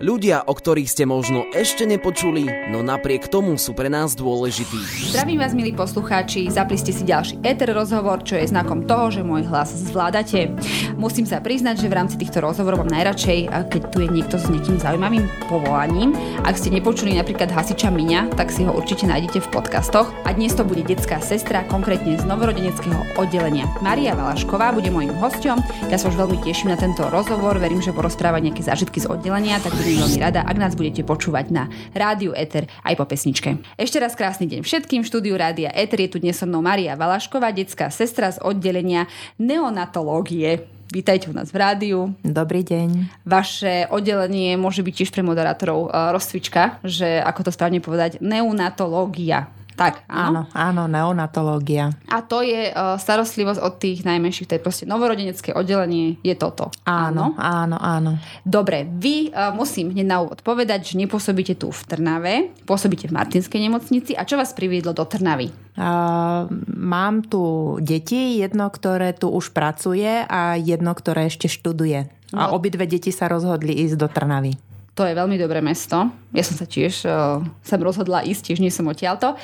Ľudia, o ktorých ste možno ešte nepočuli, no napriek tomu sú pre nás dôležití. Zdravím vás, milí poslucháči, zapli si ďalší Ether rozhovor, čo je znakom toho, že môj hlas zvládate. Musím sa priznať, že v rámci týchto rozhovorov mám najradšej, keď tu je niekto s nejakým zaujímavým povolaním. Ak ste nepočuli napríklad hasiča Miňa, tak si ho určite nájdete v podcastoch. A dnes to bude detská sestra, konkrétne z novorodeneckého oddelenia. Maria Valašková bude mojím hosťom. Ja sa už veľmi teším na tento rozhovor, verím, že porozpráva nejaké zážitky z oddelenia, tak budem veľmi rada, ak nás budete počúvať na Rádiu Eter aj po pesničke. Ešte raz krásny deň všetkým. V štúdiu Rádia Eter je tu dnes so mnou Maria Valašková, detská sestra z oddelenia neonatológie. Vítajte u nás v rádiu. Dobrý deň. Vaše oddelenie môže byť tiež pre moderátorov uh, rozcvička, že ako to správne povedať, neonatológia. Tak, áno. Áno, áno, neonatológia. A to je uh, starostlivosť od tých najmenších, to je proste novorodenecké oddelenie, je toto. Áno, áno, áno. Dobre, vy uh, musím hneď na úvod povedať, že nepôsobíte tu v Trnave, pôsobíte v Martinskej nemocnici. A čo vás priviedlo do Trnavy? Uh, mám tu deti, jedno, ktoré tu už pracuje a jedno, ktoré ešte študuje. No. A obidve deti sa rozhodli ísť do Trnavy. To je veľmi dobré mesto. Ja som sa tiež uh, sem rozhodla ísť, tiež nie som odtiaľto.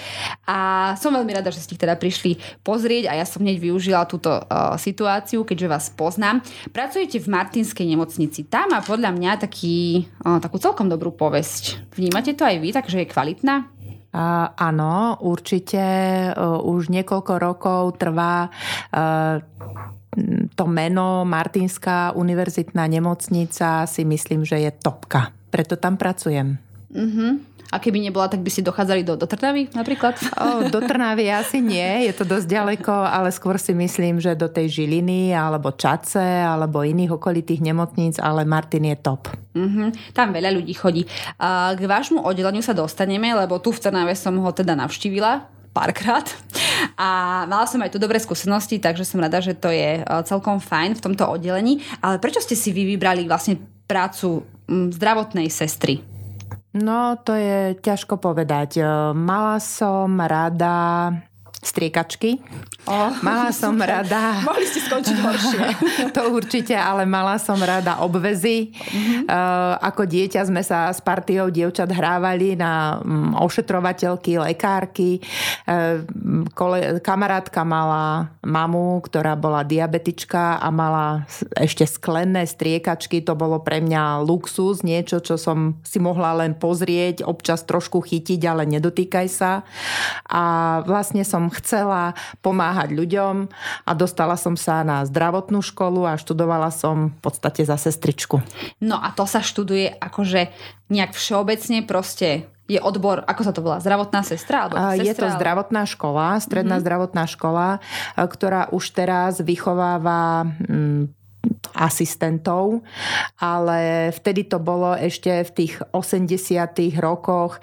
A som veľmi rada, že ste teda prišli pozrieť a ja som hneď využila túto uh, situáciu, keďže vás poznám. Pracujete v Martinskej nemocnici. Tá má podľa mňa taký, uh, takú celkom dobrú povesť. Vnímate to aj vy, takže je kvalitná? Uh, áno, určite uh, už niekoľko rokov trvá uh, to meno Martinská univerzitná nemocnica si myslím, že je topka preto tam pracujem. Uh-huh. A keby nebola, tak by si dochádzali do, do Trnavy napríklad? O, do Trnavy asi nie, je to dosť ďaleko, ale skôr si myslím, že do tej Žiliny alebo Čace alebo iných okolitých nemocníc, ale Martin je top. Uh-huh. Tam veľa ľudí chodí. A k vášmu oddeleniu sa dostaneme, lebo tu v Trnave som ho teda navštívila párkrát a mala som aj tu dobré skúsenosti, takže som rada, že to je celkom fajn v tomto oddelení. Ale prečo ste si vy vybrali vlastne prácu zdravotnej sestry? No, to je ťažko povedať. Mala som rada striekačky. Oh. Mala som rada... Mohli ste skončiť horšie. to určite, ale mala som rada obvezy. Mm-hmm. Uh, ako dieťa sme sa s partiou dievčat hrávali na um, ošetrovateľky, lekárky. Uh, kole, kamarátka mala mamu, ktorá bola diabetička a mala ešte sklené striekačky. To bolo pre mňa luxus, niečo, čo som si mohla len pozrieť, občas trošku chytiť, ale nedotýkaj sa. A vlastne som chcela pomáhať ľuďom a dostala som sa na zdravotnú školu a študovala som v podstate za sestričku. No a to sa študuje akože nejak všeobecne proste je odbor, ako sa to volá, zdravotná sestra? Alebo sestra, je to zdravotná škola, stredná mm-hmm. zdravotná škola, ktorá už teraz vychováva mm, asistentov, ale vtedy to bolo ešte v tých 80 rokoch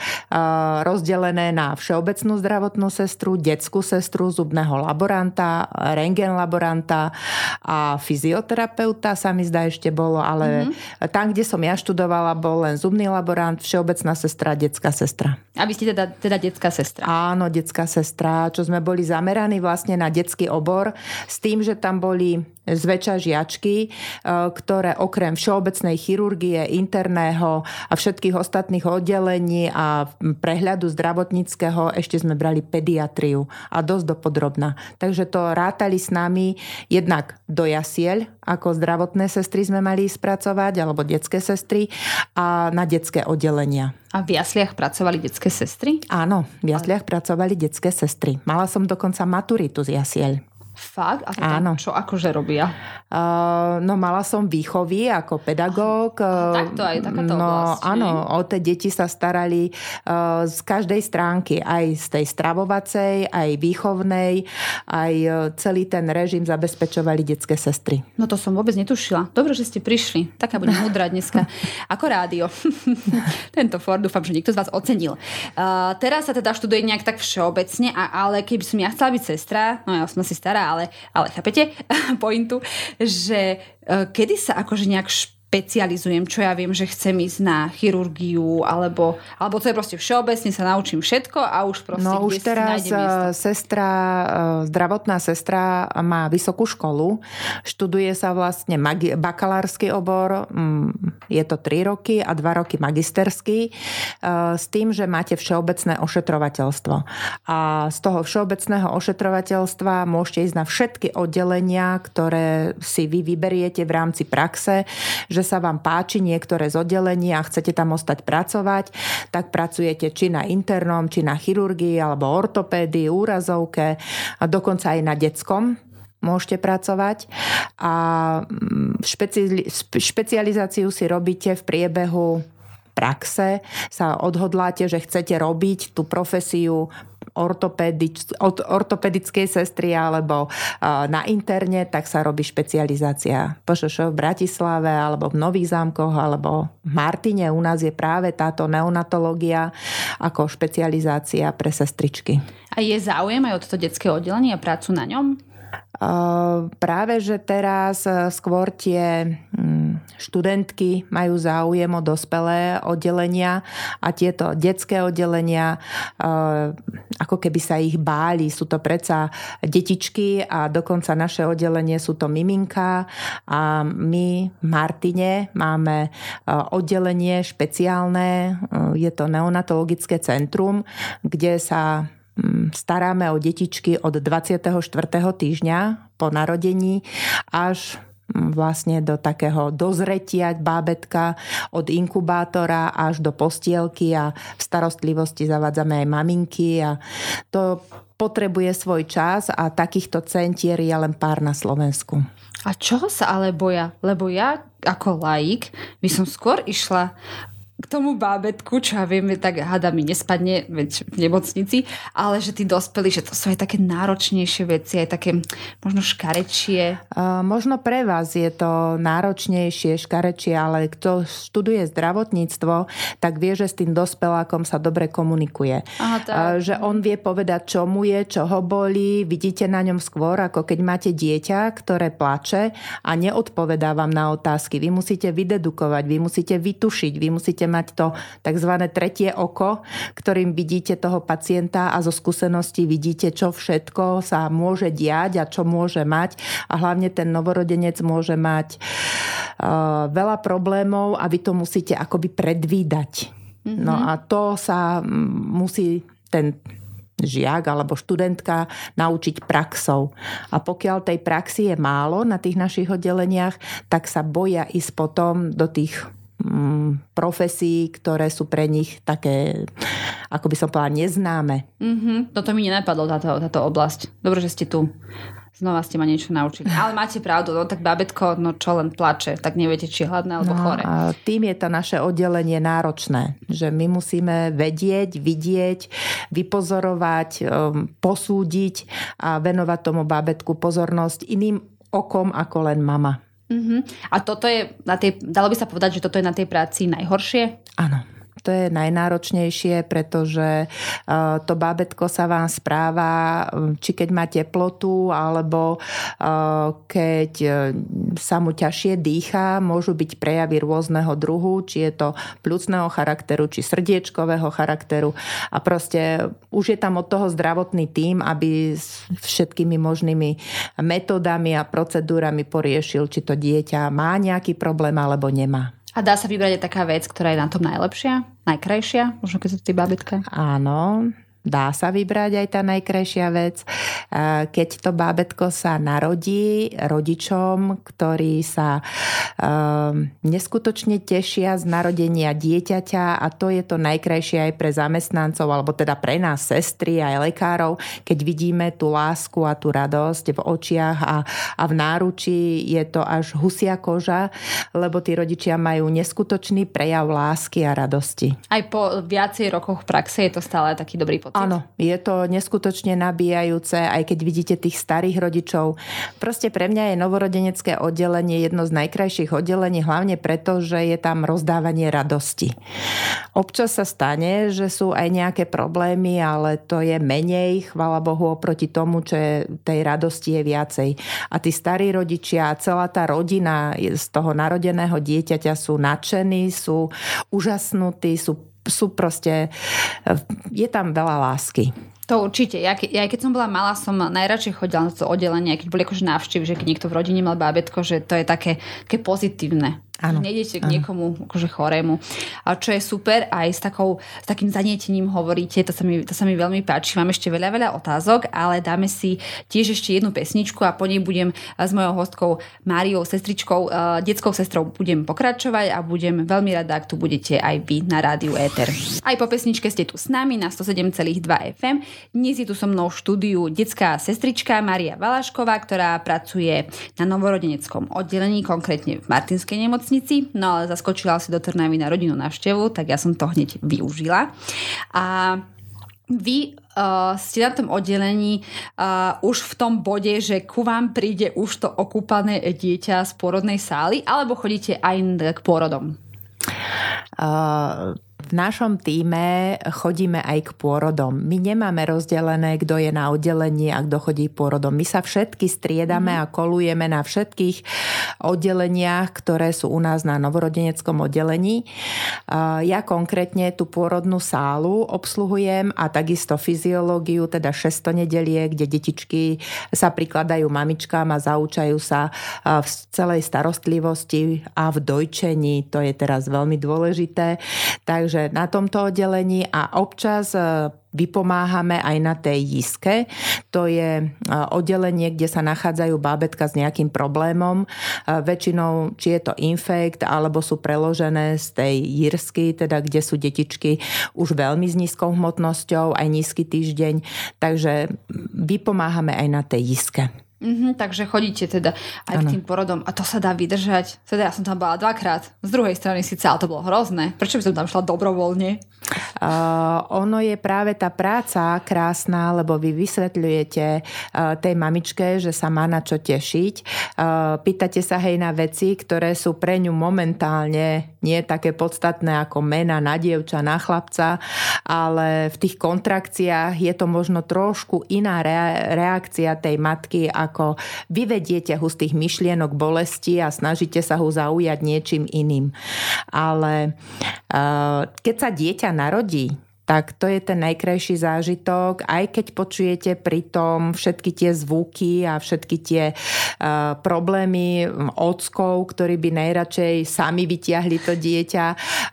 rozdelené na všeobecnú zdravotnú sestru, detskú sestru, zubného laboranta, rengen laboranta a fyzioterapeuta sa mi zdá ešte bolo, ale mm-hmm. tam, kde som ja študovala, bol len zubný laborant, všeobecná sestra, detská sestra. A vy ste teda, teda detská sestra? Áno, detská sestra, čo sme boli zameraní vlastne na detský obor s tým, že tam boli zväčša žiačky, e, ktoré okrem všeobecnej chirurgie, interného a všetkých ostatných oddelení a prehľadu zdravotníckého ešte sme brali pediatriu a dosť dopodrobná. Takže to rátali s nami jednak do jasiel, ako zdravotné sestry sme mali spracovať, alebo detské sestry a na detské oddelenia. A v jasliach pracovali detské sestry? Áno, v jasliach Ale... pracovali detské sestry. Mala som dokonca maturitu z jasiel. Fakt? A to Áno. čo akože robia? Uh, no mala som výchovy ako pedagóg. Tak to aj takáto no, oblasť. Áno, o tie deti sa starali uh, z každej stránky. Aj z tej stravovacej, aj výchovnej, aj celý ten režim zabezpečovali detské sestry. No to som vôbec netušila. Dobre, že ste prišli. Taká budem múdra dneska. Ako rádio. Tento Ford dúfam, že niekto z vás ocenil. Uh, teraz sa teda študuje nejak tak všeobecne, a, ale keby som ja chcela byť sestra, no ja som asi stará, ale, ale chápete pointu, že e, kedy sa akože nejak špecializujem, čo ja viem, že chcem ísť na chirurgiu, alebo, alebo to je proste všeobecne, sa naučím všetko a už proste No už teraz si sestra, zdravotná sestra má vysokú školu, študuje sa vlastne magi- bakalársky obor, mm, je to 3 roky a 2 roky magisterský, s tým, že máte všeobecné ošetrovateľstvo. A z toho všeobecného ošetrovateľstva môžete ísť na všetky oddelenia, ktoré si vy vyberiete v rámci praxe, že sa vám páči niektoré z oddelení a chcete tam ostať pracovať, tak pracujete či na internom, či na chirurgii, alebo ortopédii, úrazovke, a dokonca aj na detskom môžete pracovať. A mm, špeci- špecializáciu si robíte v priebehu praxe, sa odhodláte, že chcete robiť tú profesiu ortopedič, ortopedickej sestry alebo na interne, tak sa robí špecializácia PŠŠ v Bratislave alebo v Nových zámkoch alebo v Martine. U nás je práve táto neonatológia ako špecializácia pre sestričky. A je záujem aj o toto detské oddelenie a prácu na ňom? Práve, že teraz e, skôr tie mm, študentky majú záujem o dospelé oddelenia a tieto detské oddelenia ako keby sa ich báli. Sú to predsa detičky a dokonca naše oddelenie sú to miminka a my v Martine máme e, oddelenie špeciálne, e, je to neonatologické centrum, kde sa Mm, staráme o detičky od 24. týždňa po narodení až vlastne do takého dozretia bábetka od inkubátora až do postielky a v starostlivosti zavádzame aj maminky a to potrebuje svoj čas a takýchto centier je len pár na Slovensku. A čoho sa ale boja? Lebo ja ako laik by som skôr išla k tomu bábetku, čo ja viem, tak hada mi nespadne veď v nemocnici, ale že tí dospelí, že to sú aj také náročnejšie veci, aj také možno škarečie. Uh, možno pre vás je to náročnejšie, škarečie, ale kto študuje zdravotníctvo, tak vie, že s tým dospelákom sa dobre komunikuje. Aha, tak. Uh, že on vie povedať, čo mu je, čo ho bolí, vidíte na ňom skôr, ako keď máte dieťa, ktoré plače a neodpovedá vám na otázky. Vy musíte vydedukovať, vy musíte vytušiť, vy musíte mať to tzv. tretie oko, ktorým vidíte toho pacienta a zo skúseností vidíte, čo všetko sa môže diať a čo môže mať. A hlavne ten novorodenec môže mať uh, veľa problémov a vy to musíte akoby predvídať. Mm-hmm. No a to sa musí ten žiak alebo študentka naučiť praxou. A pokiaľ tej praxi je málo na tých našich oddeleniach, tak sa boja ísť potom do tých profesí, ktoré sú pre nich také, ako by som povedala, neznáme. Mm-hmm. Toto mi nenapadlo, táto, táto oblasť. Dobre, že ste tu. Znova ste ma niečo naučili. Ale máte pravdu, no tak babetko, no čo len plače, tak neviete, či je hladné alebo no, chore. A tým je to naše oddelenie náročné, že my musíme vedieť, vidieť, vypozorovať, um, posúdiť a venovať tomu babetku pozornosť iným okom ako len mama. Uh-huh. A toto je na tej, dalo by sa povedať, že toto je na tej práci najhoršie? Áno to je najnáročnejšie, pretože e, to bábetko sa vám správa, či keď má teplotu, alebo e, keď e, sa mu ťažšie dýcha, môžu byť prejavy rôzneho druhu, či je to plúcneho charakteru, či srdiečkového charakteru. A proste už je tam od toho zdravotný tím, aby s všetkými možnými metodami a procedúrami poriešil, či to dieťa má nejaký problém alebo nemá. A dá sa vybrať aj taká vec, ktorá je na tom najlepšia, najkrajšia, možno keď to tí babitka? Áno, dá sa vybrať aj tá najkrajšia vec. Keď to bábetko sa narodí rodičom, ktorí sa um, neskutočne tešia z narodenia dieťaťa a to je to najkrajšie aj pre zamestnancov, alebo teda pre nás, sestry aj lekárov, keď vidíme tú lásku a tú radosť v očiach a, a v náruči je to až husia koža, lebo tí rodičia majú neskutočný prejav lásky a radosti. Aj po viacej rokoch praxe je to stále taký dobrý pocit pocit? Áno, je to neskutočne nabíjajúce, aj keď vidíte tých starých rodičov. Proste pre mňa je novorodenecké oddelenie jedno z najkrajších oddelení, hlavne preto, že je tam rozdávanie radosti. Občas sa stane, že sú aj nejaké problémy, ale to je menej, chvala Bohu, oproti tomu, čo je, tej radosti je viacej. A tí starí rodičia, celá tá rodina z toho narodeného dieťaťa sú nadšení, sú úžasnutí, sú sú proste, je tam veľa lásky. To určite. Ja, ke, ja keď som bola malá, som najradšej chodila na to oddelenie, keď boli akože návštevy, že keď niekto v rodine mal bábetko, že to je také, také pozitívne. Áno, nejdete k niekomu akože chorému. A čo je super, aj s, takou, s takým zanietením hovoríte, to sa, mi, to sa mi veľmi páči. Mám ešte veľa, veľa otázok, ale dáme si tiež ešte jednu pesničku a po nej budem s mojou hostkou Máriou, sestričkou, uh, detskou sestrou budem pokračovať a budem veľmi rada, ak tu budete aj vy na rádiu Éter. Aj po pesničke ste tu s nami na 107,2 FM. Dnes je tu so mnou v štúdiu detská sestrička Maria Valašková, ktorá pracuje na novorodeneckom oddelení, konkrétne v Martinskej nemocnici nemocnici, no ale zaskočila si do Trnavy na rodinnú návštevu, tak ja som to hneď využila. A vy uh, ste na tom oddelení uh, už v tom bode, že ku vám príde už to okúpané dieťa z pôrodnej sály, alebo chodíte aj k pôrodom? Uh v našom týme chodíme aj k pôrodom. My nemáme rozdelené, kto je na oddelení a kto chodí pôrodom. My sa všetky striedame mm-hmm. a kolujeme na všetkých oddeleniach, ktoré sú u nás na novorodeneckom oddelení. Ja konkrétne tú pôrodnú sálu obsluhujem a takisto fyziológiu, teda 600 nedelie, kde detičky sa prikladajú mamičkám a zaučajú sa v celej starostlivosti a v dojčení. To je teraz veľmi dôležité. Takže na tomto oddelení a občas e, vypomáhame aj na tej jiske. To je e, oddelenie, kde sa nachádzajú bábetka s nejakým problémom. E, väčšinou, či je to infekt, alebo sú preložené z tej jirsky, teda kde sú detičky už veľmi s nízkou hmotnosťou, aj nízky týždeň. Takže vypomáhame aj na tej jiske. Mm-hmm, takže chodíte teda aj ano. k tým porodom a to sa dá vydržať. Teda ja som tam bola dvakrát. Z druhej strany síce, ale to bolo hrozné. Prečo by som tam šla dobrovoľne? Uh, ono je práve tá práca krásna, lebo vy vysvetľujete uh, tej mamičke, že sa má na čo tešiť. Uh, pýtate sa hej na veci, ktoré sú pre ňu momentálne nie také podstatné ako mena na dievča, na chlapca, ale v tých kontrakciách je to možno trošku iná rea- reakcia tej matky, ako vyvediete ho z tých myšlienok bolesti a snažíte sa ho zaujať niečím iným. Ale uh, keď sa dieťa narodí, tak to je ten najkrajší zážitok, aj keď počujete pri tom všetky tie zvuky a všetky tie uh, problémy ockov, ktorí by najradšej sami vytiahli to dieťa.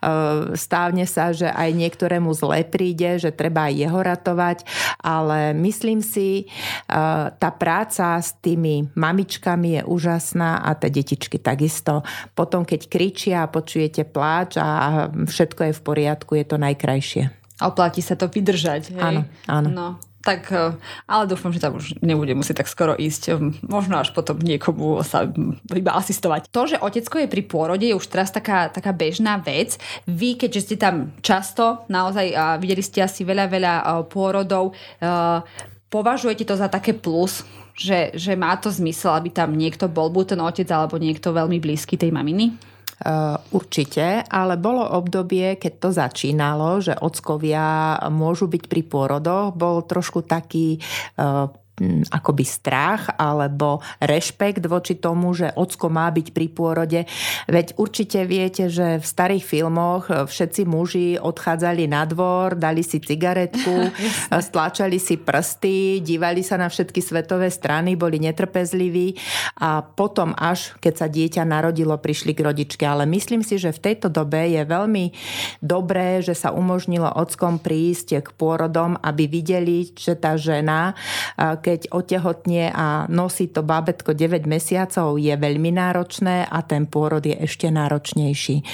Uh, stávne sa, že aj niektorému zle príde, že treba aj jeho ratovať, ale myslím si, uh, tá práca s tými mamičkami je úžasná a tie detičky takisto. Potom, keď kričia a počujete pláč a všetko je v poriadku, je to najkrajšie. A oplatí sa to vydržať. Hej? Áno, áno. No, tak, e, ale dúfam, že tam už nebude musieť tak skoro ísť. Možno až potom niekomu sa iba asistovať. To, že otecko je pri pôrode, je už teraz taká, taká bežná vec. Vy, keďže ste tam často, naozaj a videli ste asi veľa, veľa e, pôrodov, e, považujete to za také plus, že, že má to zmysel, aby tam niekto bol, buď ten otec alebo niekto veľmi blízky tej maminy? Eh, určite, ale bolo obdobie, keď to začínalo, že ockovia môžu byť pri pôrodoch. Bol trošku taký eh, akoby strach alebo rešpekt voči tomu, že ocko má byť pri pôrode. Veď určite viete, že v starých filmoch všetci muži odchádzali na dvor, dali si cigaretku, stláčali si prsty, dívali sa na všetky svetové strany, boli netrpezliví a potom až, keď sa dieťa narodilo, prišli k rodičke. Ale myslím si, že v tejto dobe je veľmi dobré, že sa umožnilo ockom prísť k pôrodom, aby videli, že tá žena, keď keď otehotnie a nosí to bábetko 9 mesiacov, je veľmi náročné a ten pôrod je ešte náročnejší.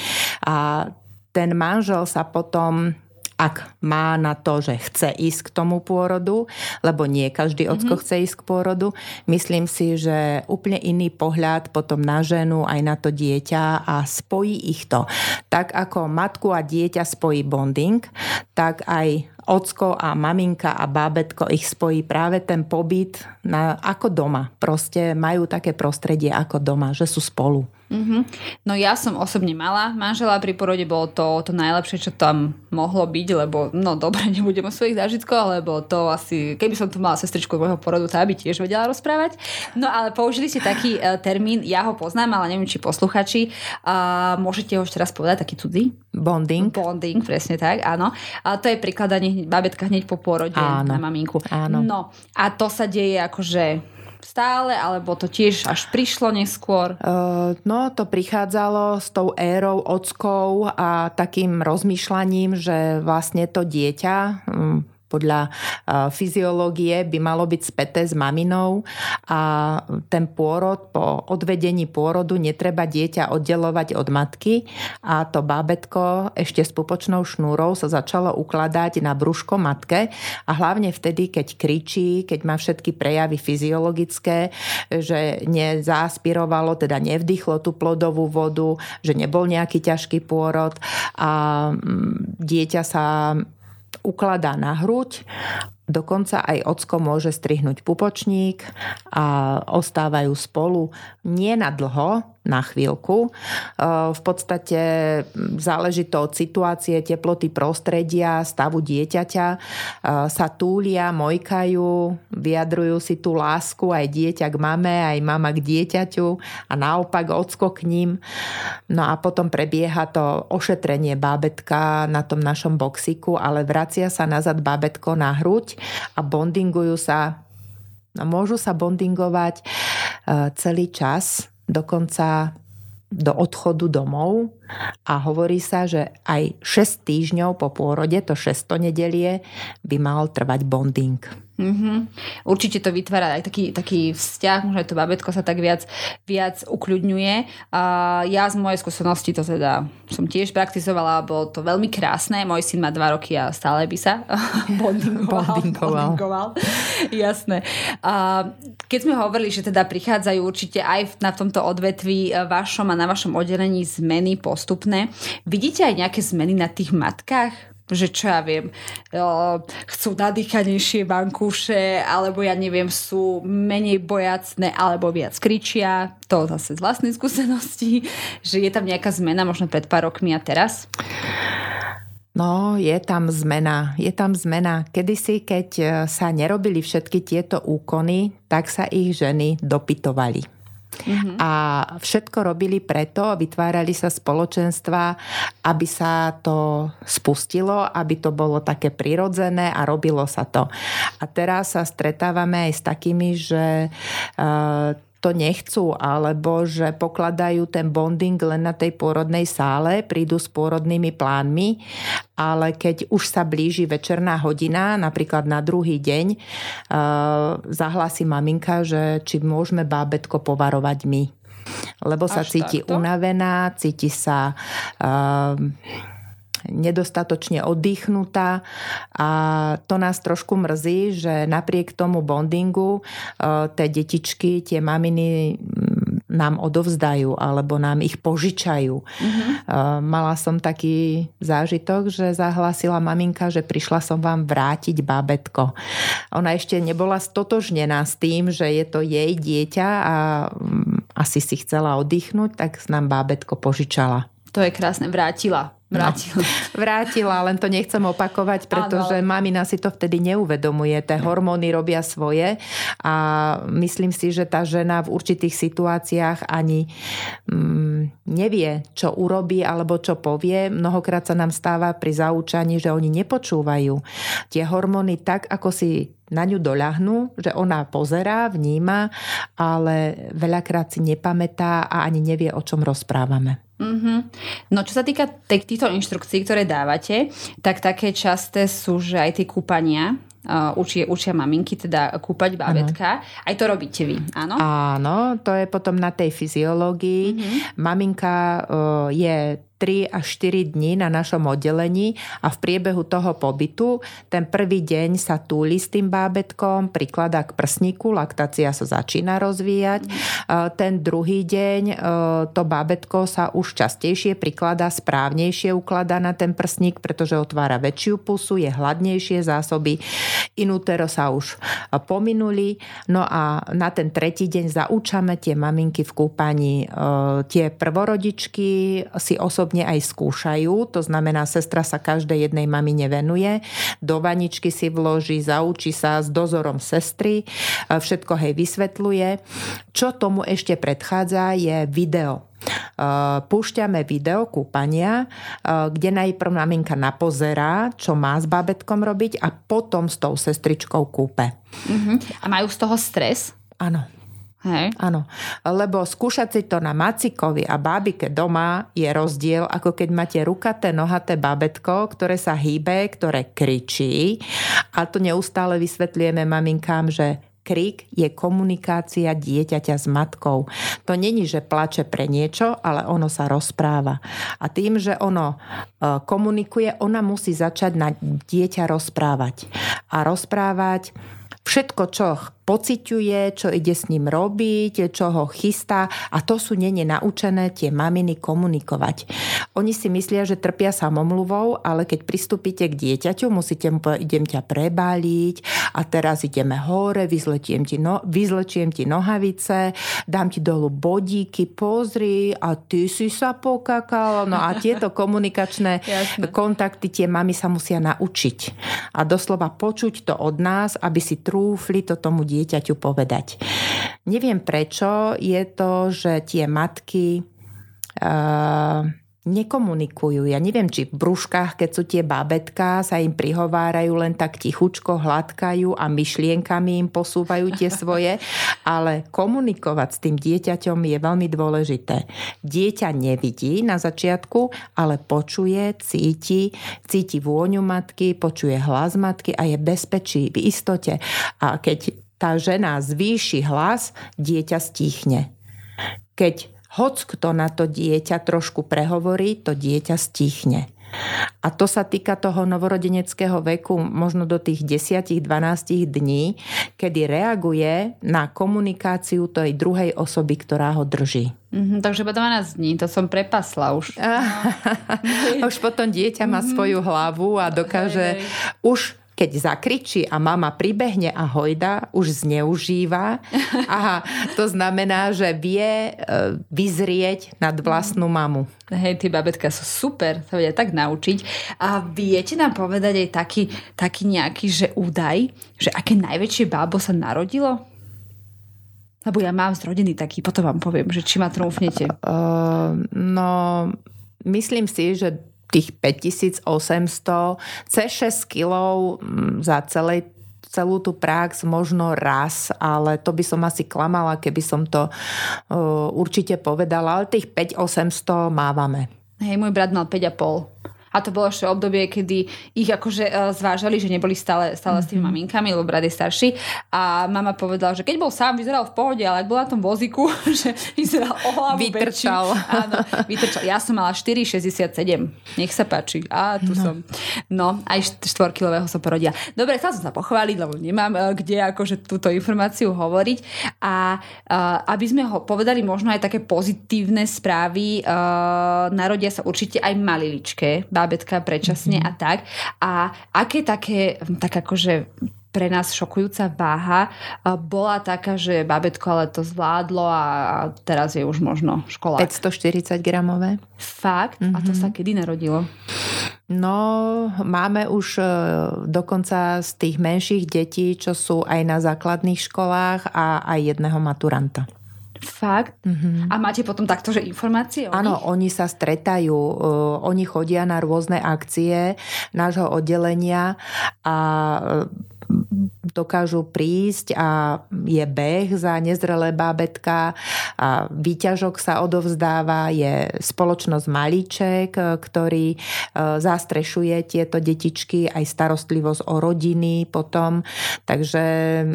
A ten manžel sa potom ak má na to, že chce ísť k tomu pôrodu, lebo nie každý ocko mm-hmm. chce ísť k pôrodu. Myslím si, že úplne iný pohľad potom na ženu aj na to dieťa a spojí ich to. Tak ako matku a dieťa spojí bonding, tak aj ocko a maminka a bábetko ich spojí práve ten pobyt na, ako doma. Proste majú také prostredie ako doma, že sú spolu. Mm-hmm. No ja som osobne mala manžela pri porode, bolo to to najlepšie, čo tam mohlo byť, lebo no dobre, nebudem o svojich zážitkoch, lebo to asi, keby som tu mala sestričku môjho porodu, tá by tiež vedela rozprávať. No ale použili ste taký uh, termín, ja ho poznám, ale neviem, či posluchači, uh, môžete ho ešte raz povedať, taký cudzí? Bonding. Bonding, presne tak, áno. A to je prikladanie babetka hneď po pôrode áno. na maminku. Áno. No a to sa deje akože stále, alebo to tiež až prišlo neskôr? Uh, no, to prichádzalo s tou érou ockov a takým rozmýšľaním, že vlastne to dieťa, um, podľa fyziológie by malo byť späté s maminou a ten pôrod, po odvedení pôrodu netreba dieťa oddelovať od matky a to bábetko ešte s pupočnou šnúrou sa začalo ukladať na brúško matke a hlavne vtedy, keď kričí, keď má všetky prejavy fyziologické, že nezaspirovalo, teda nevdýchlo tú plodovú vodu, že nebol nejaký ťažký pôrod a mm, dieťa sa ukladá na hruď Dokonca aj ocko môže strihnúť pupočník a ostávajú spolu nie na dlho, na chvíľku. E, v podstate záleží to od situácie, teploty prostredia, stavu dieťaťa. E, sa túlia, mojkajú, vyjadrujú si tú lásku aj dieťa k mame, aj mama k dieťaťu a naopak ocko k ním. No a potom prebieha to ošetrenie bábetka na tom našom boxiku, ale vracia sa nazad bábetko na hruď a bondingujú sa Môžu sa bondingovať e, celý čas, dokonca do odchodu domov a hovorí sa, že aj 6 týždňov po pôrode, to 6 nedelie, by mal trvať bonding. Mm-hmm. Určite to vytvára aj taký, taký vzťah, možno aj to babetko sa tak viac, viac ukľudňuje. A ja z mojej skúsenosti to teda som tiež praktizovala, bolo to veľmi krásne. Môj syn má dva roky a stále by sa bondingoval. bondingoval. bondingoval. Jasné. A keď sme hovorili, že teda prichádzajú určite aj na tomto odvetvi vašom a na vašom oddelení zmeny postupné, vidíte aj nejaké zmeny na tých matkách? Že čo ja viem, chcú nadýchanejšie vankúše, alebo ja neviem, sú menej bojacné, alebo viac kričia. To zase z vlastnej skúsenosti, že je tam nejaká zmena možno pred pár rokmi a teraz? No, je tam zmena. Je tam zmena. Kedysi, keď sa nerobili všetky tieto úkony, tak sa ich ženy dopytovali. Mm-hmm. A všetko robili preto, vytvárali sa spoločenstva, aby sa to spustilo, aby to bolo také prirodzené a robilo sa to. A teraz sa stretávame aj s takými, že uh, to nechcú, alebo že pokladajú ten bonding len na tej pôrodnej sále, prídu s pôrodnými plánmi, ale keď už sa blíži večerná hodina, napríklad na druhý deň, uh, zahlási maminka, že či môžeme bábetko povarovať my. Lebo sa Až cíti takto? unavená, cíti sa... Uh, nedostatočne oddychnutá a to nás trošku mrzí, že napriek tomu bondingu tie detičky, tie maminy nám odovzdajú alebo nám ich požičajú. Mm-hmm. Mala som taký zážitok, že zahlásila maminka, že prišla som vám vrátiť bábetko. Ona ešte nebola stotožnená s tým, že je to jej dieťa a mm, asi si chcela oddychnúť, tak nám bábetko požičala. To je krásne, vrátila. Vrátila. No, vrátila, len to nechcem opakovať, pretože ano. mamina si to vtedy neuvedomuje. Tie hormóny robia svoje a myslím si, že tá žena v určitých situáciách ani mm, nevie, čo urobí alebo čo povie. Mnohokrát sa nám stáva pri zaučaní, že oni nepočúvajú tie hormóny tak, ako si na ňu doľahnú, že ona pozerá, vníma, ale veľakrát si nepamätá a ani nevie, o čom rozprávame. Mm-hmm. No čo sa týka týchto inštrukcií, ktoré dávate, tak také časté sú, že aj tie kúpania, uh, učia, učia maminky teda kúpať bábetka. Ano. Aj to robíte vy, áno? Áno, to je potom na tej fyziológii. Mm-hmm. Maminka uh, je 3 až 4 dní na našom oddelení a v priebehu toho pobytu ten prvý deň sa túli s tým bábetkom, prikladá k prsníku, laktácia sa začína rozvíjať. Ten druhý deň e, to bábetko sa už častejšie prikladá, správnejšie ukladá na ten prsník, pretože otvára väčšiu pusu, je hladnejšie zásoby. Inútero sa už pominuli. No a na ten tretí deň zaúčame tie maminky v kúpaní. E, tie prvorodičky si osobne osobne aj skúšajú, to znamená, sestra sa každej jednej mamine venuje, do vaničky si vloží, zaučí sa s dozorom sestry, všetko hej vysvetľuje. Čo tomu ešte predchádza je video. Púšťame video kúpania, kde najprv maminka napozerá, čo má s babetkom robiť a potom s tou sestričkou kúpe. Uh-huh. A majú z toho stres? Áno. Hej. Áno, lebo skúšať si to na macikovi a bábike doma je rozdiel, ako keď máte rukaté, nohaté bábetko, ktoré sa hýbe, ktoré kričí. A to neustále vysvetlujeme maminkám, že krik je komunikácia dieťaťa s matkou. To není, že plače pre niečo, ale ono sa rozpráva. A tým, že ono e, komunikuje, ona musí začať na dieťa rozprávať. A rozprávať všetko, čo pociťuje, čo ide s ním robiť, čo ho chystá a to sú nene naučené tie maminy komunikovať. Oni si myslia, že trpia samomluvou, ale keď pristúpite k dieťaťu, musíte mu povedať, idem ťa prebáliť a teraz ideme hore, vyzletiem ti, no, vyzlečiem ti nohavice, dám ti dolu bodíky, pozri a ty si sa pokakal. No a tieto komunikačné kontakty tie mami sa musia naučiť. A doslova počuť to od nás, aby si trúfli to tomu dieťaťu dieťaťu povedať. Neviem prečo, je to, že tie matky uh, nekomunikujú. Ja neviem, či v brúškach, keď sú tie bábetka, sa im prihovárajú len tak tichučko, hladkajú a myšlienkami im posúvajú tie svoje, ale komunikovať s tým dieťaťom je veľmi dôležité. Dieťa nevidí na začiatku, ale počuje, cíti, cíti vôňu matky, počuje hlas matky a je bezpečí, v istote. A keď tá žena zvýši hlas, dieťa stichne. Keď hoc kto na to dieťa trošku prehovorí, to dieťa stichne. A to sa týka toho novorodeneckého veku možno do tých 10-12 dní, kedy reaguje na komunikáciu tej druhej osoby, ktorá ho drží. Mm-hmm, takže iba 12 dní, to som prepasla už. už potom dieťa má mm-hmm. svoju hlavu a dokáže hej, hej. už keď zakričí a mama pribehne a hojda, už zneužíva. Aha, to znamená, že vie e, vyzrieť nad vlastnú mamu. Hej, tie babetka sú super, sa vedia tak naučiť. A viete nám povedať aj taký, taký nejaký, že údaj, že aké najväčšie bábo sa narodilo? Lebo ja mám z rodiny taký, potom vám poviem, že či ma trúfnete. Uh, no, myslím si, že tých 5800, cez 6 kg za celej celú tú prax možno raz, ale to by som asi klamala, keby som to uh, určite povedala, ale tých 5800 mávame. Hej, môj brat mal 5,5. A to bolo ešte obdobie, kedy ich akože uh, zvážali, že neboli stále, stále s tými mhm. maminkami, lebo brat je starší. A mama povedala, že keď bol sám, vyzeral v pohode, ale ak bol na tom vozíku, že vyzeral o hlavu Vytrčal. Áno, vytrčal. Ja som mala 4,67. Nech sa páči. A tu no. som. No, aj 4-kilového som porodila. Dobre, chcela som sa pochváliť, lebo nemám uh, kde akože túto informáciu hovoriť. A uh, aby sme ho povedali možno aj také pozitívne správy, narodia sa určite aj maliličké bábetka predčasne mm-hmm. a tak. A aké také, tak akože pre nás šokujúca váha bola taká, že babetko ale to zvládlo a teraz je už možno škola. 540 gramové. Fakt? Mm-hmm. A to sa mhm. kedy narodilo? No, máme už e, dokonca z tých menších detí, čo sú aj na základných školách a aj jedného maturanta. Fakt? Mm-hmm. A máte potom takto, že informácie Áno, oni sa stretajú, uh, oni chodia na rôzne akcie nášho oddelenia a uh, dokážu prísť a je beh za nezrelé bábetka a výťažok sa odovzdáva, je spoločnosť Malíček, ktorý e, zastrešuje tieto detičky, aj starostlivosť o rodiny potom. Takže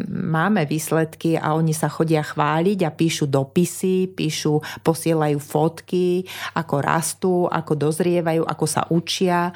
máme výsledky a oni sa chodia chváliť a píšu dopisy, píšu, posielajú fotky, ako rastú, ako dozrievajú, ako sa učia.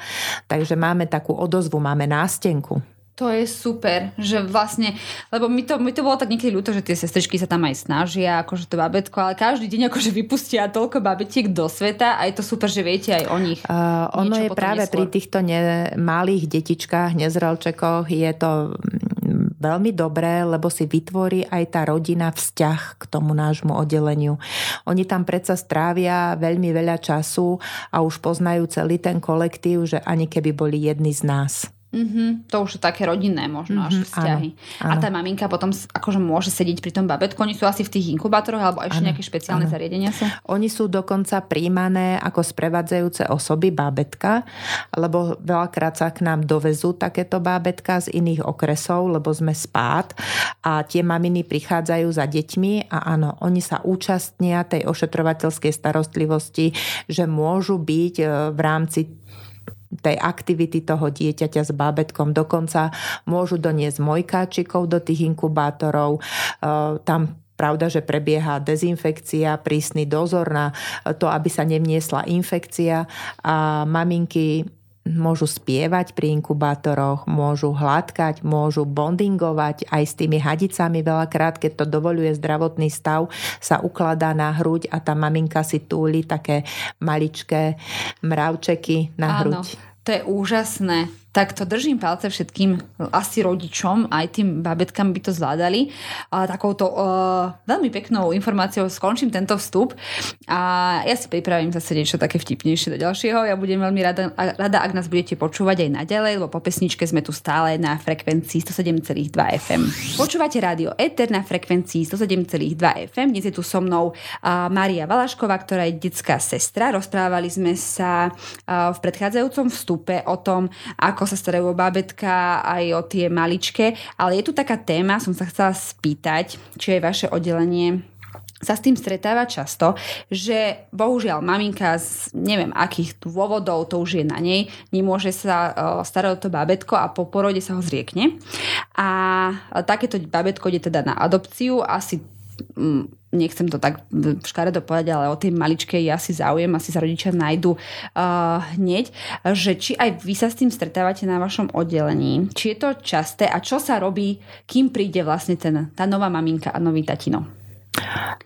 Takže máme takú odozvu, máme nástenku. To je super, že vlastne, lebo mi to, mi to bolo tak niekedy ľúto, že tie sestričky sa tam aj snažia, akože to babetko, ale každý deň akože vypustia toľko babetiek do sveta a je to super, že viete aj o nich. Uh, ono je práve neskôr. pri týchto ne, malých detičkách, nezrelčekoch, je to mm, veľmi dobré, lebo si vytvorí aj tá rodina vzťah k tomu nášmu oddeleniu. Oni tam predsa strávia veľmi veľa času a už poznajú celý ten kolektív, že ani keby boli jedni z nás. Mm-hmm, to už sú také rodinné možno mm-hmm, až vzťahy. Áno, áno. A tá maminka potom akože môže sedieť pri tom babetku. Oni sú asi v tých inkubátoroch alebo ešte áno, nejaké špeciálne áno. zariadenia sú? Oni sú dokonca príjmané ako sprevádzajúce osoby bábetka, lebo veľakrát sa k nám dovezú takéto bábetka z iných okresov, lebo sme spát a tie maminy prichádzajú za deťmi a áno, oni sa účastnia tej ošetrovateľskej starostlivosti, že môžu byť e, v rámci tej aktivity toho dieťaťa s bábetkom. Dokonca môžu doniesť mojkáčikov do tých inkubátorov. E, tam Pravda, že prebieha dezinfekcia, prísny dozor na to, aby sa nevniesla infekcia a maminky môžu spievať pri inkubátoroch, môžu hladkať, môžu bondingovať aj s tými hadicami. Veľakrát, keď to dovoluje zdravotný stav, sa ukladá na hruď a tá maminka si túli také maličké mravčeky na Áno. hruď. To je úžasné tak to držím palce všetkým asi rodičom, aj tým babetkám by to zvládali. A takouto uh, veľmi peknou informáciou skončím tento vstup a ja si pripravím zase niečo také vtipnejšie do ďalšieho. Ja budem veľmi rada, rada ak nás budete počúvať aj naďalej, lebo po pesničke sme tu stále na frekvencii 107,2 FM. Počúvate rádio Eter na frekvencii 107,2 FM. Dnes je tu so mnou uh, Maria Valašková, ktorá je detská sestra. Rozprávali sme sa uh, v predchádzajúcom vstupe o tom, ako sa starajú o bábetka, aj o tie maličké. Ale je tu taká téma, som sa chcela spýtať, či je vaše oddelenie sa s tým stretáva často, že bohužiaľ maminka z neviem akých dôvodov, to už je na nej, nemôže sa starať o to bábetko a po porode sa ho zriekne. A takéto bábetko ide teda na adopciu, asi nechcem to tak škaredo povedať, ale o tej maličkej ja si záujem, asi sa rodičia nájdu uh, hneď, že či aj vy sa s tým stretávate na vašom oddelení, či je to časté? A čo sa robí, kým príde vlastne ten, tá nová maminka a nový tatino.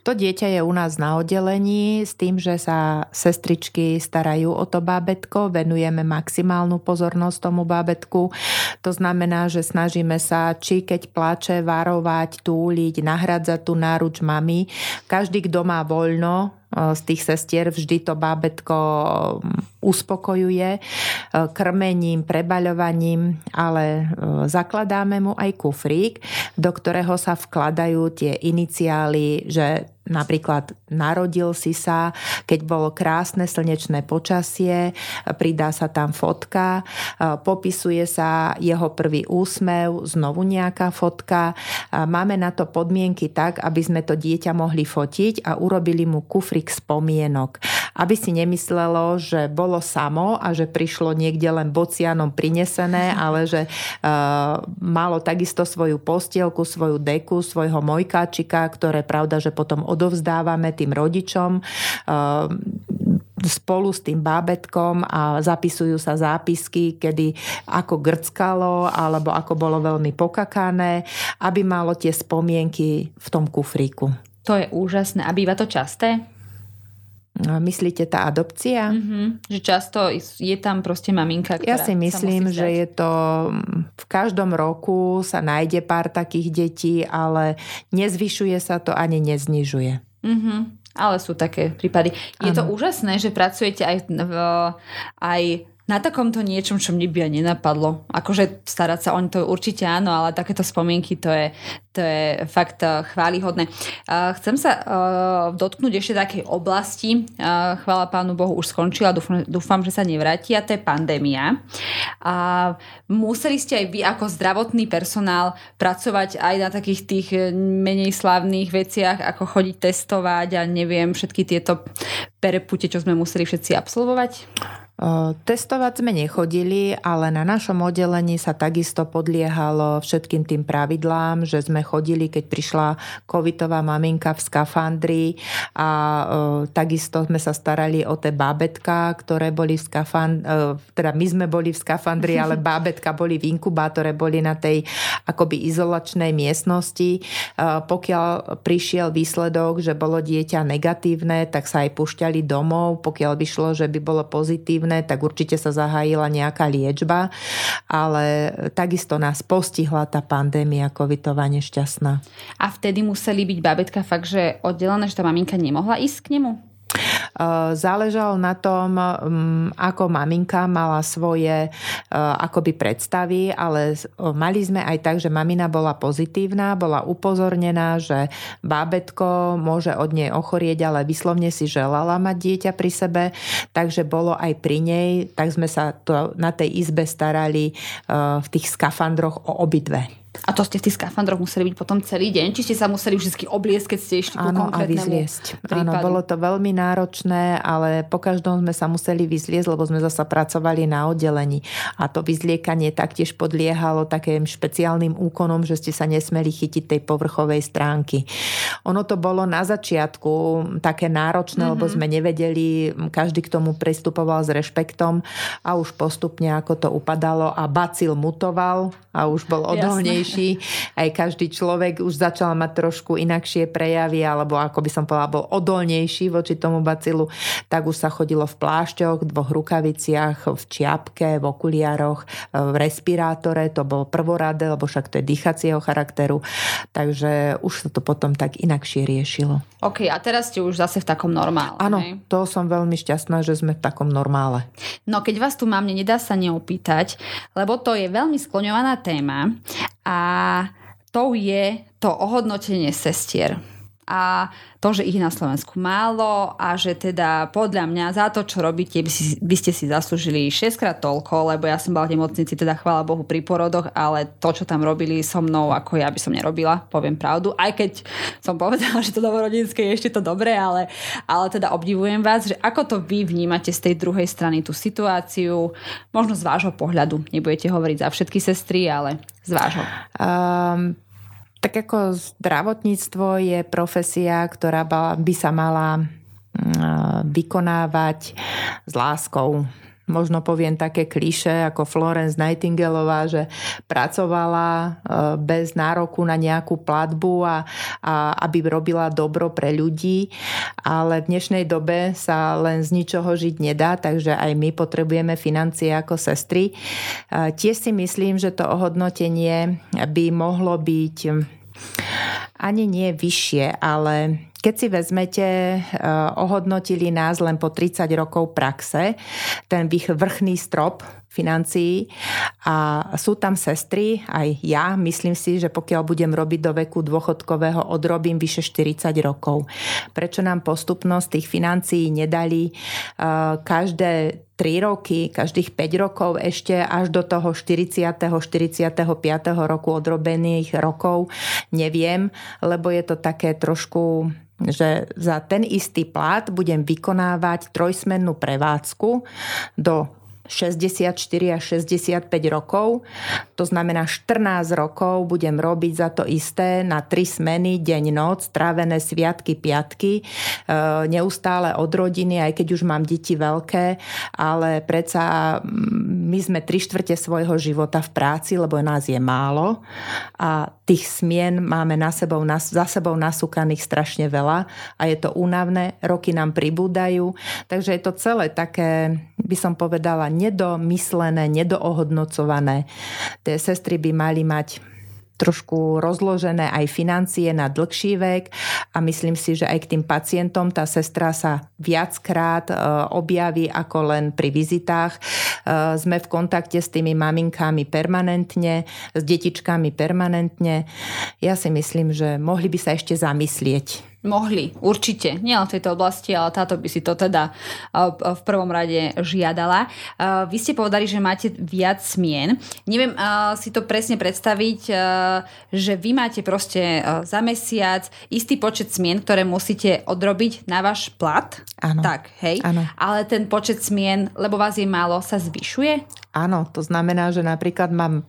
To dieťa je u nás na oddelení s tým, že sa sestričky starajú o to bábetko, venujeme maximálnu pozornosť tomu bábetku. To znamená, že snažíme sa, či keď plače, varovať, túliť, nahradzať tú náruč mami. Každý, kto má voľno, z tých sestier vždy to bábetko uspokojuje krmením, prebaľovaním, ale zakladáme mu aj kufrík, do ktorého sa vkladajú tie iniciály, že Napríklad narodil si sa, keď bolo krásne slnečné počasie, pridá sa tam fotka, popisuje sa jeho prvý úsmev, znovu nejaká fotka. Máme na to podmienky tak, aby sme to dieťa mohli fotiť a urobili mu kufrik spomienok. Aby si nemyslelo, že bolo samo a že prišlo niekde len bocianom prinesené, ale že uh, malo takisto svoju postielku, svoju deku, svojho mojkáčika, ktoré pravda, že potom odovzdávame tým rodičom eh, spolu s tým bábetkom a zapisujú sa zápisky, kedy ako grckalo alebo ako bolo veľmi pokakané, aby malo tie spomienky v tom kufríku. To je úžasné. A býva to časté? Myslíte tá adopcia? Mm-hmm. Že často je tam proste maminka, ktorá Ja si myslím, že je to v každom roku sa nájde pár takých detí, ale nezvyšuje sa to ani neznižuje. Mm-hmm. Ale sú také prípady. Je ano. to úžasné, že pracujete aj, v, aj na takomto niečom, čo mne by aj nenapadlo. Akože starať sa oň to určite áno, ale takéto spomienky to je, to je fakt uh, chválihodné. Uh, chcem sa uh, dotknúť ešte takej oblasti. Chvála pánu Bohu, už skončila, dúfam, dúfam, že sa nevráti a to je pandémia. A museli ste aj vy ako zdravotný personál pracovať aj na takých tých menej slávnych veciach, ako chodiť testovať a neviem, všetky tieto perepute, čo sme museli všetci absolvovať? Testovať sme nechodili, ale na našom oddelení sa takisto podliehalo všetkým tým pravidlám, že sme chodili, keď prišla covidová maminka v skafandri a e, takisto sme sa starali o tie bábetka, ktoré boli v skafandri, e, teda my sme boli v skafandri, ale bábetka boli v inkubátore, boli na tej akoby izolačnej miestnosti. E, pokiaľ prišiel výsledok, že bolo dieťa negatívne, tak sa aj pušťali domov. Pokiaľ by šlo, že by bolo pozitívne, potrebné, tak určite sa zahájila nejaká liečba, ale takisto nás postihla tá pandémia covidová nešťastná. A vtedy museli byť babetka fakt, že oddelené, že tá maminka nemohla ísť k nemu? Záležalo na tom, mm, ako maminka mala svoje akoby predstavy, ale mali sme aj tak, že mamina bola pozitívna, bola upozornená, že bábetko môže od nej ochorieť, ale vyslovne si želala mať dieťa pri sebe, takže bolo aj pri nej, tak sme sa to, na tej izbe starali v tých skafandroch o obidve. A to ste v tých skafandroch museli byť potom celý deň? Či ste sa museli vždy obliesť, keď ste išli Áno, a vyzliesť. Áno, bolo to veľmi náročné, ale po každom sme sa museli vyzliesť, lebo sme zasa pracovali na oddelení. A to vyzliekanie taktiež podliehalo takým špeciálnym úkonom, že ste sa nesmeli chytiť tej povrchovej stránky. Ono to bolo na začiatku také náročné, mm-hmm. lebo mhm. sme nevedeli, každý k tomu pristupoval s rešpektom a už postupne ako to upadalo a bacil mutoval a už bol odolnejší silnejší. Aj každý človek už začal mať trošku inakšie prejavy, alebo ako by som povedala, bol odolnejší voči tomu bacilu. Tak už sa chodilo v plášťoch, dvoch rukaviciach, v čiapke, v okuliároch, v respirátore. To bol prvoradé, lebo však to je dýchacieho charakteru. Takže už sa to potom tak inakšie riešilo. OK, a teraz ste už zase v takom normále. Áno, to som veľmi šťastná, že sme v takom normále. No keď vás tu mám, nedá sa neopýtať, lebo to je veľmi skloňovaná téma a to je to ohodnotenie sestier a to, že ich na Slovensku málo a že teda podľa mňa za to, čo robíte, by, si, by ste si zaslúžili 6 krát toľko, lebo ja som bola v nemocnici, teda chvála Bohu pri porodoch, ale to, čo tam robili so mnou, ako ja by som nerobila, poviem pravdu. Aj keď som povedala, že to novorodinské je ešte to dobré, ale, ale teda obdivujem vás, že ako to vy vnímate z tej druhej strany tú situáciu, možno z vášho pohľadu. Nebudete hovoriť za všetky sestry, ale z vášho. Um, tak ako zdravotníctvo je profesia, ktorá by sa mala mm, vykonávať s láskou, možno poviem také kliše ako Florence Nightingaleová, že pracovala e, bez nároku na nejakú platbu a, a aby robila dobro pre ľudí, ale v dnešnej dobe sa len z ničoho žiť nedá, takže aj my potrebujeme financie ako sestry. E, tiež si myslím, že to ohodnotenie by mohlo byť ani nie vyššie, ale keď si vezmete, eh, ohodnotili nás len po 30 rokov praxe, ten vrchný strop financií a sú tam sestry, aj ja, myslím si, že pokiaľ budem robiť do veku dôchodkového, odrobím vyše 40 rokov. Prečo nám postupnosť tých financií nedali eh, každé 3 roky, každých 5 rokov ešte až do toho 40. 45. roku odrobených rokov, neviem, lebo je to také trošku že za ten istý plat budem vykonávať trojsmennú prevádzku do 64 až 65 rokov. To znamená 14 rokov budem robiť za to isté na 3 smeny, deň, noc, trávené sviatky, piatky, e, neustále od rodiny, aj keď už mám deti veľké, ale predsa mm, my sme tri štvrte svojho života v práci, lebo nás je málo. A tých smien máme na sebou, za sebou nasúkaných strašne veľa a je to únavné, roky nám pribúdajú, takže je to celé také, by som povedala, nedomyslené, nedoohodnocované. Tie sestry by mali mať trošku rozložené aj financie na dlhší vek a myslím si, že aj k tým pacientom tá sestra sa viackrát e, objaví ako len pri vizitách. E, sme v kontakte s tými maminkami permanentne, s detičkami permanentne. Ja si myslím, že mohli by sa ešte zamyslieť Mohli, určite. Nie len v tejto oblasti, ale táto by si to teda v prvom rade žiadala. Vy ste povedali, že máte viac smien. Neviem si to presne predstaviť, že vy máte proste za mesiac istý počet smien, ktoré musíte odrobiť na váš plat. Áno. Tak, hej. Áno. Ale ten počet smien, lebo vás je málo, sa zvyšuje? Áno, to znamená, že napríklad mám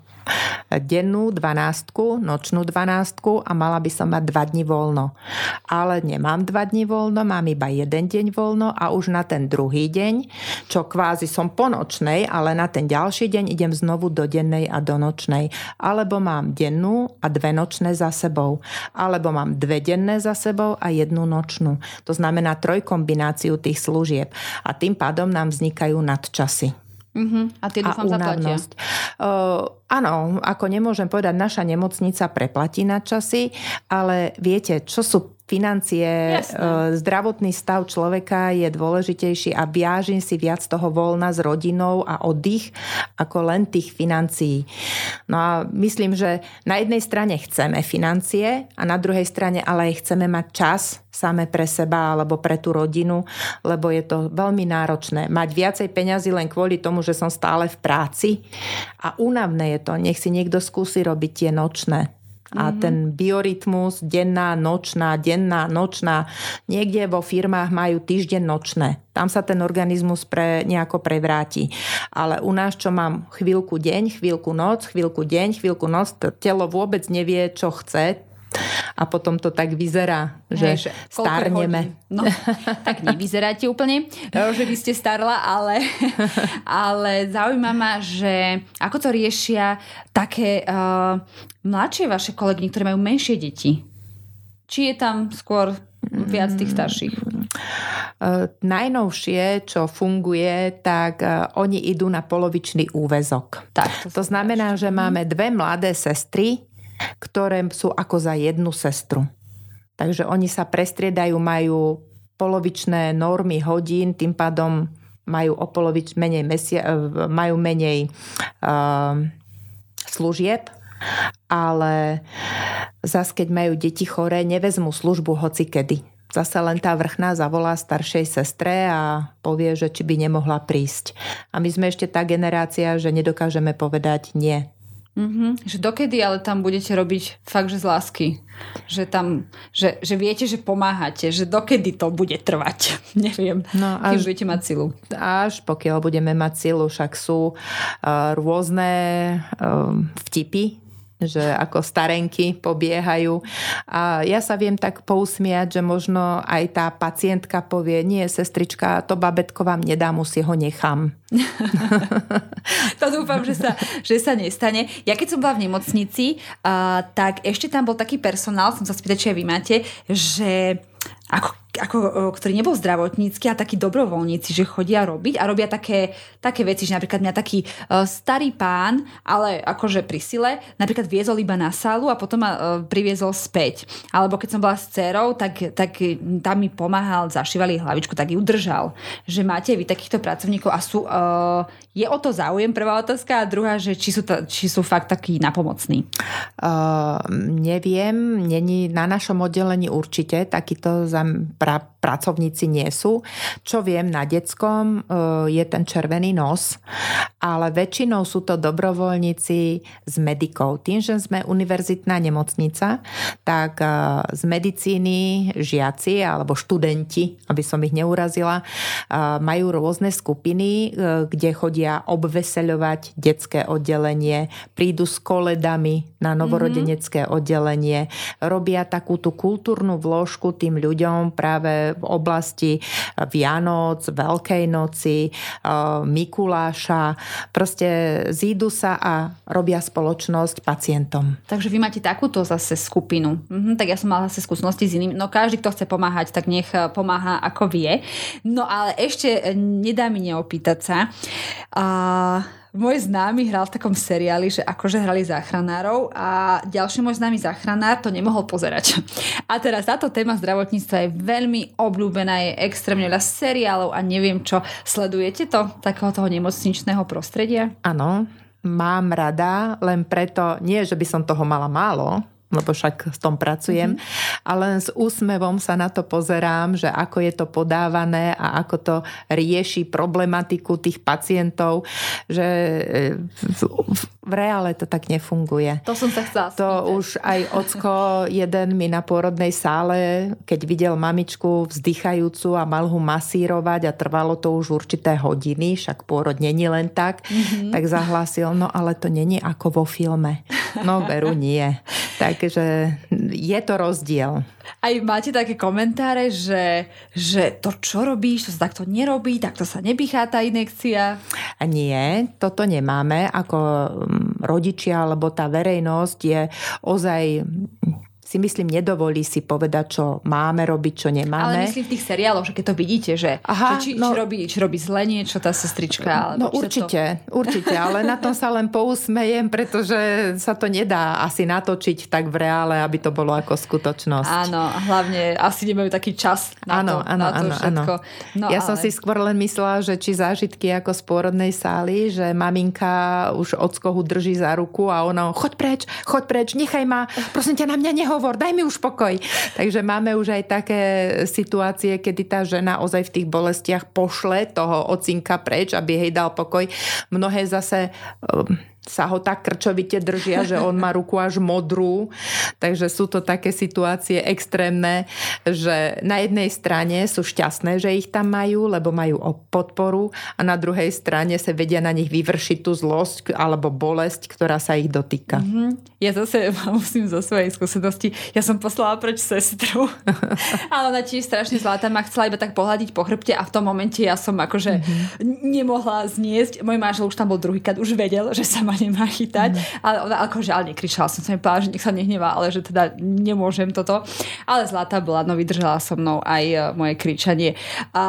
dennú dvanástku, nočnú dvanástku a mala by som mať dva dní voľno. Ale nemám dva dní voľno, mám iba jeden deň voľno a už na ten druhý deň, čo kvázi som po nočnej, ale na ten ďalší deň idem znovu do dennej a do nočnej. Alebo mám dennú a dve nočné za sebou. Alebo mám dve denné za sebou a jednu nočnú. To znamená trojkombináciu tých služieb. A tým pádom nám vznikajú nadčasy. Uh-huh. A tie dúfam a zaplatia. Uh, áno, ako nemôžem povedať, naša nemocnica preplatí na časy, ale viete, čo sú financie, Jasné. E, zdravotný stav človeka je dôležitejší a viažím si viac toho voľna s rodinou a oddych ako len tých financií. No a myslím, že na jednej strane chceme financie a na druhej strane ale aj chceme mať čas same pre seba alebo pre tú rodinu, lebo je to veľmi náročné. Mať viacej peňazí len kvôli tomu, že som stále v práci a únavné je to. Nech si niekto skúsi robiť tie nočné a mm-hmm. ten biorytmus denná, nočná, denná, nočná. Niekde vo firmách majú týždeň nočné. Tam sa ten organizmus pre, nejako prevráti. Ale u nás, čo mám chvíľku deň, chvíľku noc, chvíľku deň, chvíľku noc, telo vôbec nevie, čo chce a potom to tak vyzerá, že, Hej, že starneme. No, tak nevyzeráte úplne, že by ste starla, ale, ale zaujíma ma, že ako to riešia také uh, mladšie vaše kolegy, ktoré majú menšie deti. Či je tam skôr viac tých starších? Uh, najnovšie, čo funguje, tak oni idú na polovičný úvezok. Tak, to, to znamená, že máme dve mladé sestry, ktoré sú ako za jednu sestru. Takže oni sa prestriedajú, majú polovičné normy hodín, tým pádom majú o polovič menej, mesia, e, majú menej uh, služieb, ale zas keď majú deti choré, nevezmú službu hoci kedy. Zase len tá vrchná zavolá staršej sestre a povie, že či by nemohla prísť. A my sme ešte tá generácia, že nedokážeme povedať nie. Mm-hmm. Že dokedy ale tam budete robiť fakt, že z lásky. Že tam, že, že viete, že pomáhate. Že dokedy to bude trvať. Neviem. No, až, budete mať silu. Až pokiaľ budeme mať silu. Však sú uh, rôzne uh, vtipy že ako starenky pobiehajú. A ja sa viem tak pousmiať, že možno aj tá pacientka povie, nie, sestrička, to babetko vám nedá, si ho nechám. to dúfam, že sa, že sa nestane. Ja keď som bola v nemocnici, uh, tak ešte tam bol taký personál, som sa spýtať, či aj vy máte, že ako ako, e, ktorý nebol zdravotnícky a takí dobrovoľníci, že chodia robiť a robia také, také veci, že napríklad mňa taký uh, starý pán, ale akože pri sile, napríklad viezol iba na sálu a potom ma uh, priviezol späť. Alebo keď som bola s dcerou, tak, tak tam mi pomáhal, zašívali hlavičku, tak ju držal. Že máte vy takýchto pracovníkov a sú, uh, je o to záujem, prvá otázka a druhá, že či sú, ta, či sú fakt takí napomocní. Uh, neviem, není na našom oddelení určite takýto pra, pracovníci nie sú. Čo viem, na detskom e, je ten červený nos, ale väčšinou sú to dobrovoľníci z medikov. Tým, že sme univerzitná nemocnica, tak e, z medicíny žiaci alebo študenti, aby som ich neurazila, e, majú rôzne skupiny, kde chodia obveseľovať detské oddelenie, prídu s koledami na novorodenecké oddelenie, robia takú tú kultúrnu vložku tým ľuďom práve v oblasti Vianoc, Veľkej noci, eh, Mikuláša. Proste zídu sa a robia spoločnosť pacientom. Takže vy máte takúto zase skupinu. Mhm, tak ja som mala zase skúsenosti s iným. No každý, kto chce pomáhať, tak nech eh, pomáha ako vie. No ale ešte nedá mi neopýtať sa. Uh, môj známy hral v takom seriáli, že akože hrali záchranárov a ďalší môj známy záchranár to nemohol pozerať. A teraz táto téma zdravotníctva je veľmi obľúbená, je extrémne veľa seriálov a neviem čo. Sledujete to, takého toho nemocničného prostredia? Áno, mám rada, len preto, nie že by som toho mala málo, lebo však s tom pracujem, mm-hmm. ale s úsmevom sa na to pozerám, že ako je to podávané a ako to rieši problematiku tých pacientov, že e, v, v reále to tak nefunguje. To som sa chcela To spýtať. už aj ocko jeden mi na pôrodnej sále, keď videl mamičku vzdychajúcu a mal ho masírovať a trvalo to už určité hodiny, však pôrod není len tak, mm-hmm. tak zahlásil, no ale to není ako vo filme. No veru nie. Tak Takže je to rozdiel. Aj máte také komentáre, že, že to, čo robíš, to sa takto nerobí, takto sa nepichá tá inekcia? Nie, toto nemáme. Ako mm, rodičia, alebo tá verejnosť je ozaj si myslím, nedovolí si povedať, čo máme robiť, čo nemáme. Ale myslím v tých seriáloch, že keď to vidíte, že, Aha, či, no, či, robí, či robí zle niečo tá sestrička. No určite, to... určite, ale na tom sa len pousmejem, pretože sa to nedá asi natočiť tak v reále, aby to bolo ako skutočnosť. Áno, hlavne asi nemajú taký čas na áno, to, áno, na to áno, všetko. No, ja ale... som si skôr len myslela, že či zážitky ako z pôrodnej sály, že maminka už od skohu drží za ruku a ona, choď preč, choď preč, nechaj ma, prosím ťa, na mňa nehovor hovor, daj mi už pokoj. Takže máme už aj také situácie, kedy tá žena ozaj v tých bolestiach pošle toho ocinka preč, aby jej dal pokoj. Mnohé zase um, sa ho tak krčovite držia, že on má ruku až modrú. Takže sú to také situácie extrémne, že na jednej strane sú šťastné, že ich tam majú, lebo majú podporu a na druhej strane sa vedia na nich vyvršiť tú zlosť alebo bolesť, ktorá sa ich dotýka. Mm-hmm. Ja zase musím zo svojej skúsenosti, ja som poslala preč sestru, ale ona tiež strašne zlatá ma chcela iba tak pohľadiť po chrbte a v tom momente ja som akože mm-hmm. nemohla zniesť. Môj manžel už tam bol druhýkrát, už vedel, že sa ma nemá chytať. Mm. Ale ona akože, ale nekričala som sa mi že nech sa nehnevá, ale že teda nemôžem toto. Ale zlatá bola, no vydržala so mnou aj uh, moje kričanie. A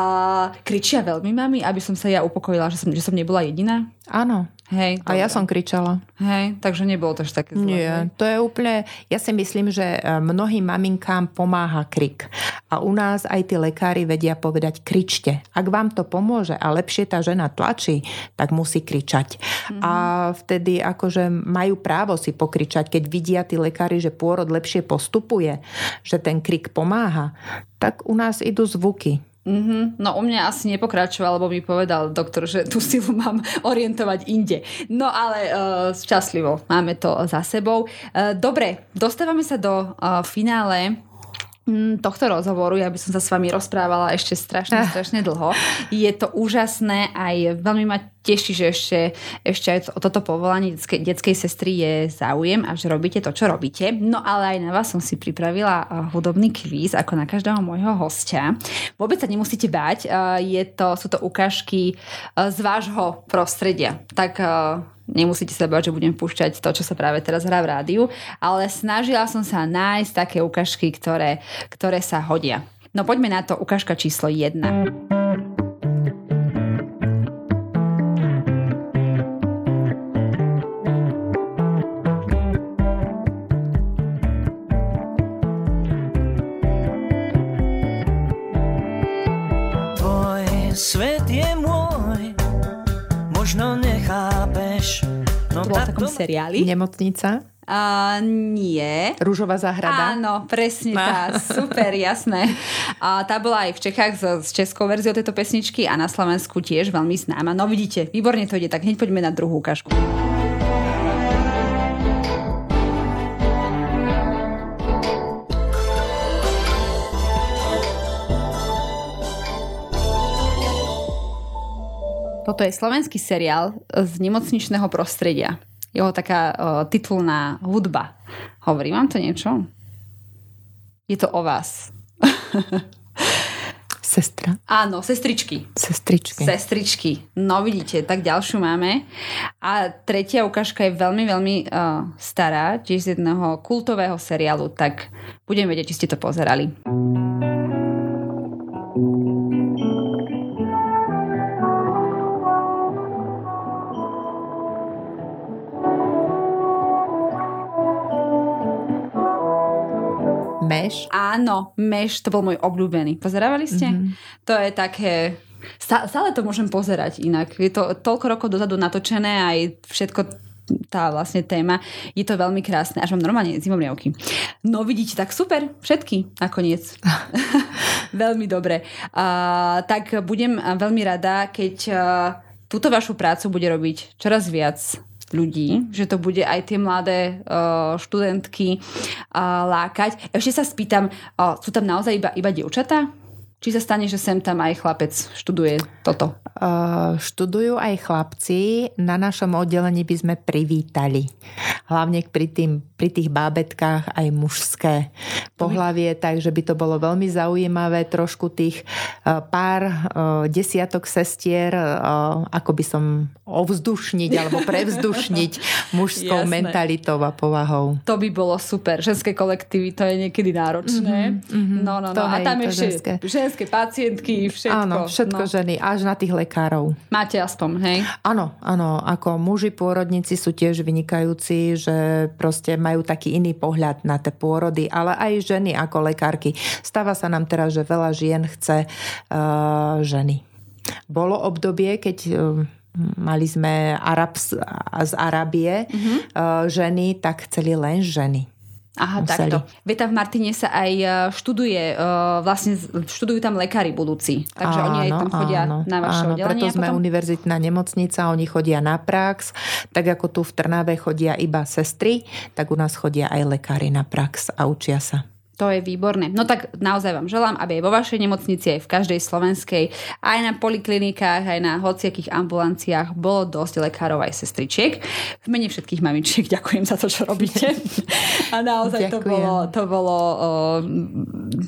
kričia veľmi mami, aby som sa ja upokojila, že som, že som nebola jediná? Áno. Hej, a ja som kričala. Hej, takže nebolo to až také zlé. Nie, to je úplne, ja si myslím, že e, mnohým maminkám pomáha krik. A u nás aj tí lekári vedia povedať, kričte. Ak vám to pomôže a lepšie tá žena tlačí, tak musí kričať. Mm-hmm. A vtedy akože majú právo si pokričať, keď vidia tí lekári, že pôrod lepšie postupuje, že ten krik pomáha, tak u nás idú zvuky. Mm-hmm. No u mňa asi nepokračoval, lebo mi povedal doktor, že tú silu mám orientovať inde. No ale uh, šťastlivo, máme to za sebou. Uh, dobre, dostávame sa do uh, finále tohto rozhovoru, ja by som sa s vami rozprávala ešte strašne, ah. strašne dlho. Je to úžasné aj veľmi ma teší, že ešte, ešte aj o toto povolanie detskej, detskej sestry je záujem a že robíte to, čo robíte. No ale aj na vás som si pripravila hudobný kvíz, ako na každého môjho hostia. Vôbec sa nemusíte báť, je to, sú to ukážky z vášho prostredia. Tak Nemusíte sa bať, že budem púšťať to, čo sa práve teraz hrá v rádiu, ale snažila som sa nájsť také ukážky, ktoré, ktoré sa hodia. No poďme na to, ukážka číslo 1. seriáli. Nemocnica? A nie. Rúžová záhrada? Áno, presne tá. Super, jasné. A tá bola aj v Čechách s, s českou verziou tejto pesničky a na Slovensku tiež veľmi známa. No vidíte, výborne to ide, tak hneď poďme na druhú ukážku. Toto je slovenský seriál z nemocničného prostredia. Jeho taká uh, titulná hudba. Hovorí vám to niečo? Je to o vás. Sestra. Áno, sestričky. Sestričky. Sestričky. No vidíte, tak ďalšiu máme. A tretia ukážka je veľmi, veľmi uh, stará, tiež z jedného kultového seriálu, tak budem vedieť, či ste to pozerali. Meš? Áno, Meš, to bol môj obľúbený. Pozerávali ste? Mm-hmm. To je také... Stále to môžem pozerať inak. Je to toľko rokov dozadu natočené aj všetko tá vlastne téma. Je to veľmi krásne, až mám normálne zimomriavky. No vidíte, tak super, všetky nakoniec. veľmi dobre. Uh, tak budem veľmi rada, keď uh, túto vašu prácu bude robiť čoraz viac ľudí, že to bude aj tie mladé uh, študentky uh, lákať. Ešte sa spýtam, uh, sú tam naozaj iba, iba dievčatá? Či sa stane, že sem tam aj chlapec študuje toto? Uh, študujú aj chlapci. Na našom oddelení by sme privítali. Hlavne pri, tým, pri tých bábetkách aj mužské pohlavie, takže by to bolo veľmi zaujímavé. Trošku tých uh, pár uh, desiatok sestier, uh, ako by som ovzdušniť alebo prevzdušniť mužskou Jasné. mentalitou a povahou. To by bolo super. Ženské kolektívy, to je niekedy náročné. Mm-hmm, no, no, no. a tam ešte ženské. Ženské pacientky, všetko. Áno, všetko no. ženy, až na tých lekárov. Máte aspoň, hej? Áno, áno, ako muži pôrodníci sú tiež vynikajúci, že proste majú taký iný pohľad na tie pôrody, ale aj ženy ako lekárky. Stáva sa nám teraz, že veľa žien chce uh, ženy. Bolo obdobie, keď uh, mali sme Arabs, z Arábie mm-hmm. ženy, tak chceli len ženy. Aha, museli. takto. Veta v Martine sa aj e, študuje, e, vlastne študujú tam lekári budúci. Takže áno, oni aj tam chodia áno, na vaše áno, oddelenie. preto sme potom... univerzitná nemocnica, oni chodia na prax. Tak ako tu v Trnave chodia iba sestry, tak u nás chodia aj lekári na prax a učia sa. To je výborné. No tak naozaj vám želám, aby aj vo vašej nemocnici, aj v každej slovenskej, aj na poliklinikách, aj na hociakých ambulanciách bolo dosť lekárov aj sestričiek. V mene všetkých mamičiek ďakujem za to, čo robíte. A naozaj to bolo, to bolo o,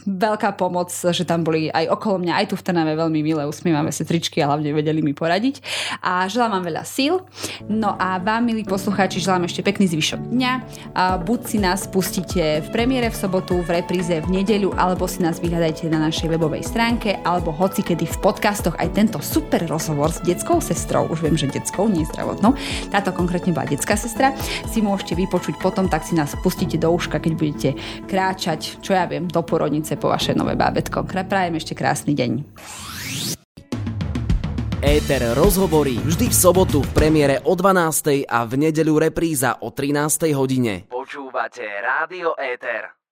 veľká pomoc, že tam boli aj okolo mňa, aj tu v Trnave veľmi milé usmievavé sestričky a hlavne vedeli mi poradiť. A želám vám veľa síl. No a vám, milí poslucháči, želám ešte pekný zvyšok dňa. A buď si nás pustíte v premiére v sobotu, v repríze v nedeľu, alebo si nás vyhľadajte na našej webovej stránke, alebo hoci kedy v podcastoch aj tento super rozhovor s detskou sestrou, už viem, že detskou, nie zdravotnou, táto konkrétne bola detská sestra, si môžete vypočuť potom, tak si nás pustíte do uška, keď budete kráčať, čo ja viem, do porodnice po vaše nové bábetko. Prajem ešte krásny deň. Éter rozhovorí vždy v sobotu v premiére o 12. a v nedeľu repríza o 13. hodine. Počúvate Rádio Éter.